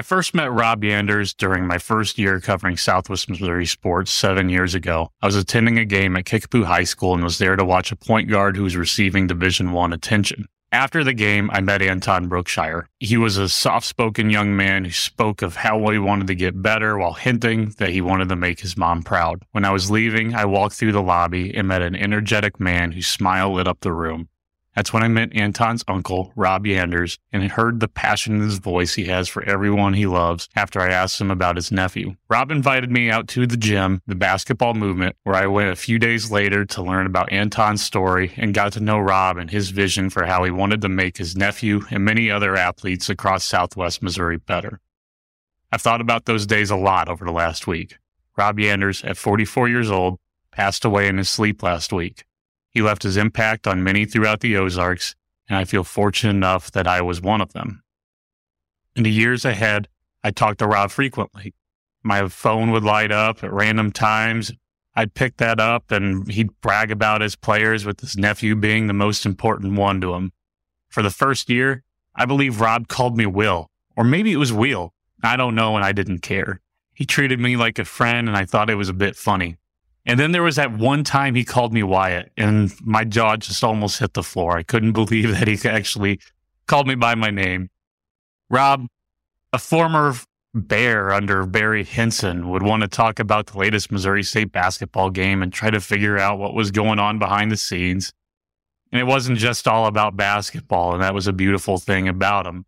I first met Rob Yanders during my first year covering Southwest Missouri sports seven years ago. I was attending a game at Kickapoo High School and was there to watch a point guard who was receiving Division One attention. After the game, I met Anton Brookshire. He was a soft spoken young man who spoke of how he wanted to get better while hinting that he wanted to make his mom proud. When I was leaving, I walked through the lobby and met an energetic man whose smile lit up the room. That's when I met Anton's uncle, Rob Yanders, and heard the passion in his voice he has for everyone he loves after I asked him about his nephew. Rob invited me out to the gym, the basketball movement, where I went a few days later to learn about Anton's story and got to know Rob and his vision for how he wanted to make his nephew and many other athletes across Southwest Missouri better. I've thought about those days a lot over the last week. Rob Yanders, at 44 years old, passed away in his sleep last week. He left his impact on many throughout the Ozarks, and I feel fortunate enough that I was one of them. In the years ahead, I talked to Rob frequently. My phone would light up at random times. I'd pick that up and he'd brag about his players with his nephew being the most important one to him. For the first year, I believe Rob called me Will, or maybe it was Wheel. I don't know, and I didn't care. He treated me like a friend, and I thought it was a bit funny. And then there was that one time he called me Wyatt, and my jaw just almost hit the floor. I couldn't believe that he actually called me by my name. Rob, a former bear under Barry Hinson, would want to talk about the latest Missouri State basketball game and try to figure out what was going on behind the scenes. And it wasn't just all about basketball, and that was a beautiful thing about him.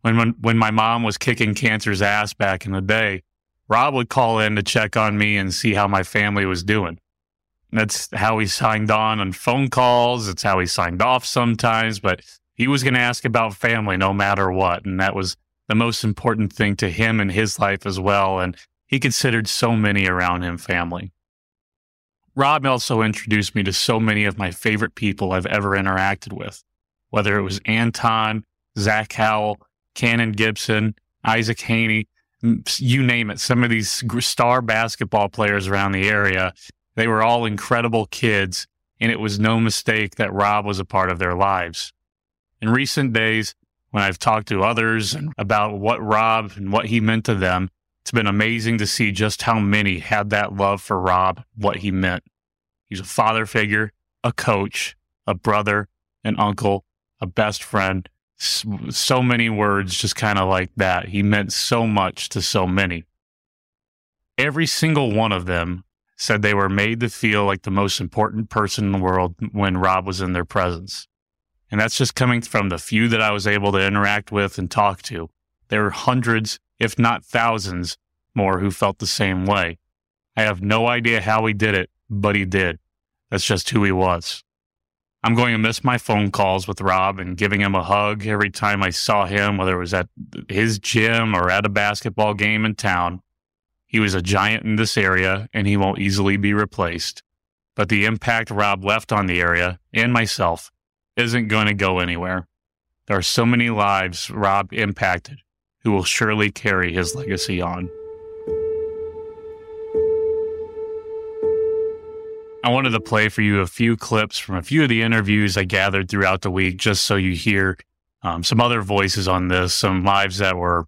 When, when, when my mom was kicking cancer's ass back in the day, Rob would call in to check on me and see how my family was doing. That's how he signed on on phone calls. It's how he signed off sometimes, but he was going to ask about family no matter what. And that was the most important thing to him in his life as well. And he considered so many around him family. Rob also introduced me to so many of my favorite people I've ever interacted with, whether it was Anton, Zach Howell, Cannon Gibson, Isaac Haney you name it, some of these star basketball players around the area, they were all incredible kids, and it was no mistake that Rob was a part of their lives. In recent days, when I've talked to others about what Rob and what he meant to them, it's been amazing to see just how many had that love for Rob, what he meant. He's a father figure, a coach, a brother, an uncle, a best friend, so many words just kind of like that. He meant so much to so many. Every single one of them said they were made to feel like the most important person in the world when Rob was in their presence. And that's just coming from the few that I was able to interact with and talk to. There were hundreds, if not thousands, more who felt the same way. I have no idea how he did it, but he did. That's just who he was. I'm going to miss my phone calls with Rob and giving him a hug every time I saw him, whether it was at his gym or at a basketball game in town. He was a giant in this area and he won't easily be replaced. But the impact Rob left on the area and myself isn't going to go anywhere. There are so many lives Rob impacted who will surely carry his legacy on. I wanted to play for you a few clips from a few of the interviews I gathered throughout the week, just so you hear um, some other voices on this, some lives that were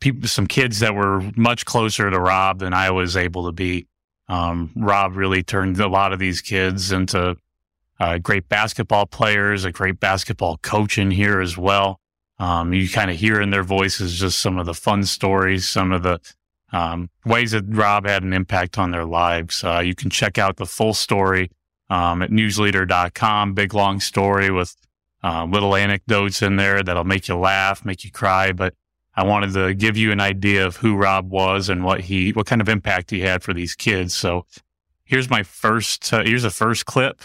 people, some kids that were much closer to Rob than I was able to be. Um, Rob really turned a lot of these kids into uh, great basketball players, a great basketball coach in here as well. Um, you kind of hear in their voices just some of the fun stories, some of the um, ways that Rob had an impact on their lives. Uh, you can check out the full story um, at newsleader.com. Big long story with uh, little anecdotes in there that'll make you laugh, make you cry. But I wanted to give you an idea of who Rob was and what he, what kind of impact he had for these kids. So here's my first, uh, here's a first clip.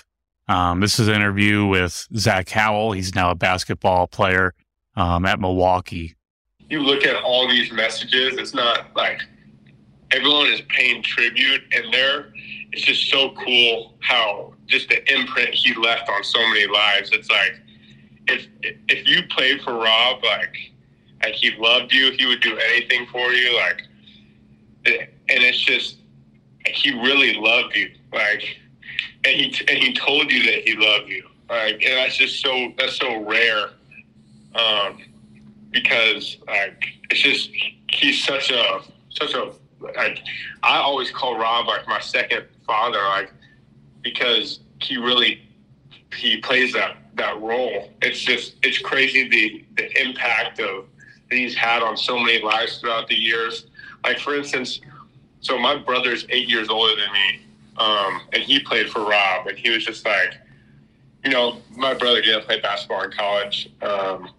Um, this is an interview with Zach Howell. He's now a basketball player um, at Milwaukee. You look at all these messages, it's not like everyone is paying tribute, and there it's just so cool how just the imprint he left on so many lives. It's like if if you played for Rob, like like he loved you, he would do anything for you, like, and it's just he really loved you, like, and he and he told you that he loved you, like, and that's just so that's so rare, um, because like it's just he's such a such a like I always call Rob like my second father, like because he really he plays that that role. It's just it's crazy the the impact of that he's had on so many lives throughout the years. Like for instance, so my brother's eight years older than me, um, and he played for Rob, and he was just like, you know, my brother didn't play basketball in college, um,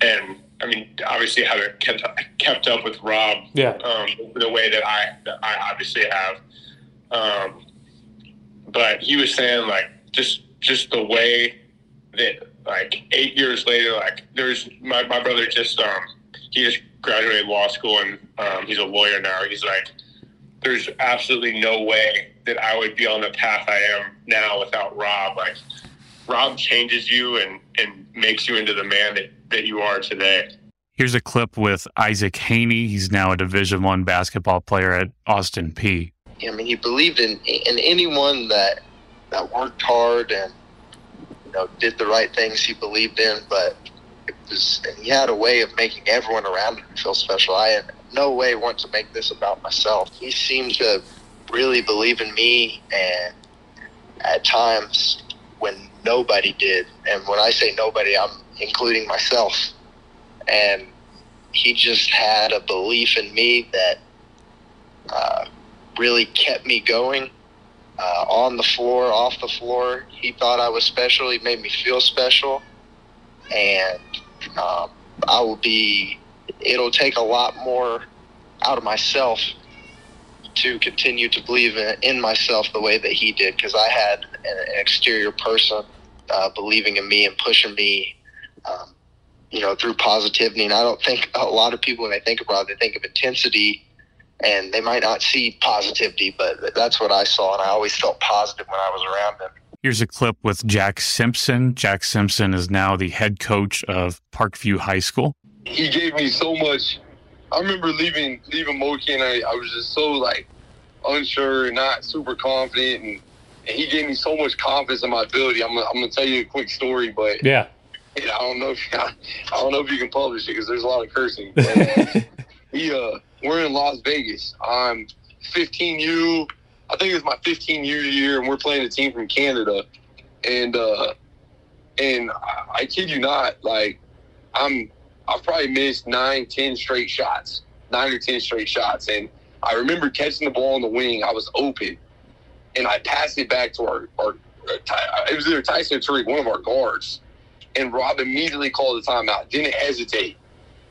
and I mean, obviously, haven't kept kept up with Rob, yeah, um, the way that I that I obviously have. Um, but he was saying like just just the way that like eight years later, like there's my, my brother just um he just graduated law school and um, he's a lawyer now. He's like, there's absolutely no way that I would be on the path I am now without Rob. Like Rob changes you and and makes you into the man that that you are today. Here's a clip with Isaac Haney. He's now a Division One basketball player at Austin Peay. I mean, he believed in in anyone that that worked hard and you know did the right things he believed in. But it was he had a way of making everyone around him feel special. I had no way want to make this about myself. He seemed to really believe in me, and at times when nobody did, and when I say nobody, I'm including myself. And he just had a belief in me that uh, really kept me going uh, on the floor, off the floor. He thought I was special. He made me feel special. And um, I will be, it'll take a lot more out of myself to continue to believe in, in myself the way that he did because I had an, exterior person uh, believing in me and pushing me, um, you know, through positivity. And I don't think a lot of people, when they think about it, they think of intensity and they might not see positivity, but that's what I saw. And I always felt positive when I was around him. Here's a clip with Jack Simpson. Jack Simpson is now the head coach of Parkview High School. He gave me so much. I remember leaving leaving Moki, and I, I was just so like unsure and not super confident, and, and he gave me so much confidence in my ability. I'm, I'm gonna tell you a quick story, but yeah, I don't know if I, I don't know if you can publish it because there's a lot of cursing. But, uh, he uh, we're in Las Vegas. I'm 15U. I think it's my 15 year year, and we're playing a team from Canada. And uh, and I, I kid you not, like I'm I've probably missed nine, ten straight shots, nine or ten straight shots. And I remember catching the ball in the wing. I was open, and I passed it back to our our. It was either Tyson or Tariq, one of our guards, and Rob immediately called the timeout. Didn't hesitate.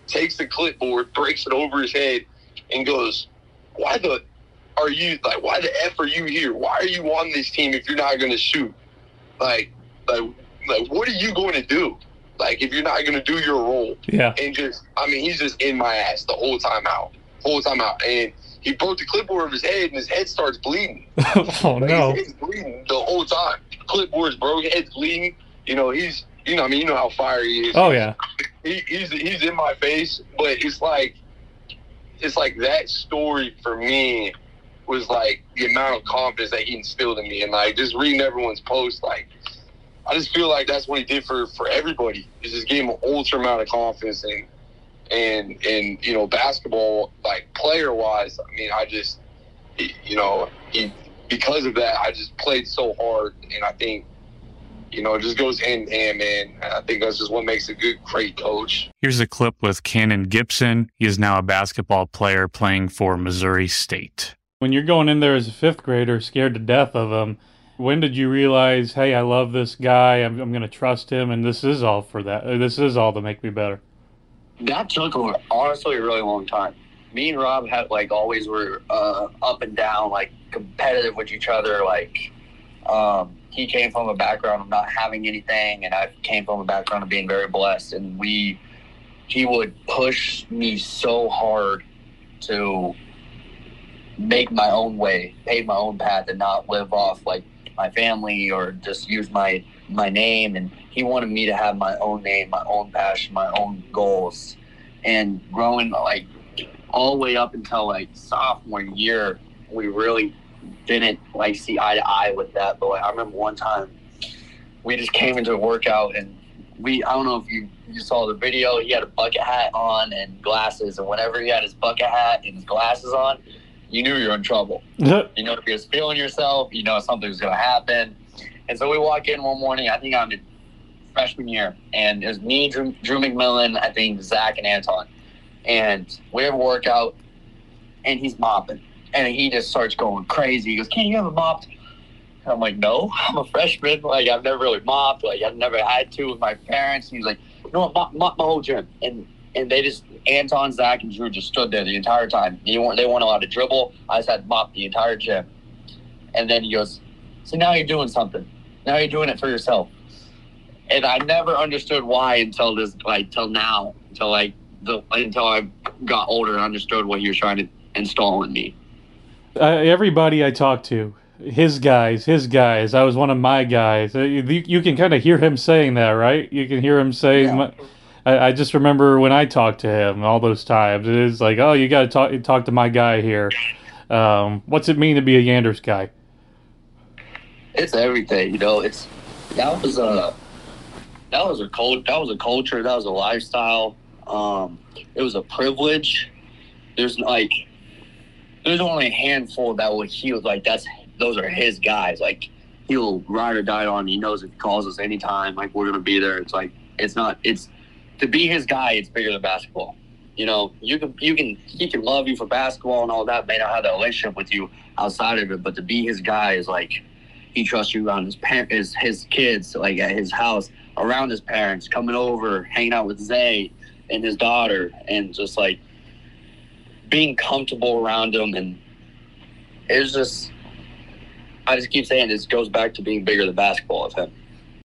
Takes the clipboard, breaks it over his head, and goes, "Why the are you like? Why the f are you here? Why are you on this team if you're not going to shoot? Like, like, like, what are you going to do? Like, if you're not going to do your role? Yeah. And just, I mean, he's just in my ass the whole time out, whole time out, and he broke the clipboard of his head, and his head starts bleeding. oh no! His head's bleeding the whole time. Clipboard's broke, head's bleeding. You know, he's, you know, I mean, you know how fire he is. Oh yeah. He, he's he's in my face, but it's like, it's like that story for me was like the amount of confidence that he instilled in me, and like just reading everyone's posts, like I just feel like that's what he did for for everybody. He just gave him an ultra amount of confidence, and and and you know basketball like player wise, I mean I just you know he because of that I just played so hard, and I think you know, it just goes hand in hand, man. I think that's just what makes a good, great coach. Here's a clip with Cannon Gibson. He is now a basketball player playing for Missouri State. When you're going in there as a fifth grader, scared to death of him, when did you realize, hey, I love this guy, I'm, I'm going to trust him, and this is all for that? This is all to make me better? That took honestly a really long time. Me and Rob had like always were uh, up and down, like competitive with each other. Like um, he came from a background of not having anything, and I came from a background of being very blessed. And we, he would push me so hard to make my own way, pave my own path, and not live off like my family or just use my my name. And he wanted me to have my own name, my own passion, my own goals. And growing like all the way up until like sophomore year, we really didn't like see eye to eye with that. But like, I remember one time we just came into a workout and we I don't know if you you saw the video. He had a bucket hat on and glasses, and whenever he had his bucket hat and his glasses on, you knew you were in trouble. you know, if you're feeling yourself, you know something was gonna happen. And so we walk in one morning. I think I'm in freshman year, and it was me, Drew, Drew McMillan, I think Zach and Anton, and we have a workout, and he's mopping, and he just starts going crazy. He goes, "Can you have a mopped?" And I'm like, "No, I'm a freshman. Like I've never really mopped. Like I've never had to with my parents." And he's like, "No, mop, mop my whole gym." And and they just Anton, Zach, and Drew just stood there the entire time. They weren't they weren't allowed to dribble. I just had to mop the entire gym. And then he goes, "So now you're doing something. Now you're doing it for yourself." And I never understood why until this, like, till now, until like the until I got older and understood what he was trying to install in me. Uh, everybody I talked to, his guys, his guys. I was one of my guys. Uh, you, you can kind of hear him saying that, right? You can hear him saying. Yeah. My, I, I just remember when I talked to him all those times. It is like, oh, you got to talk talk to my guy here. Um, what's it mean to be a Yanders guy? It's everything, you know. It's that was a that was a cult that was a culture that was a lifestyle. Um, it was a privilege. There's like there's only a handful that would he was like that's those are his guys. Like he'll ride or die on. He knows if he calls us anytime, like we're gonna be there. It's like it's not it's to be his guy. It's bigger than basketball. You know, you can you can he can love you for basketball and all that. May not have that relationship with you outside of it, but to be his guy is like he trusts you around his parents, his, his kids, like at his house, around his parents, coming over, hanging out with Zay and his daughter, and just like being comfortable around him. And it's just, I just keep saying this goes back to being bigger than basketball with him.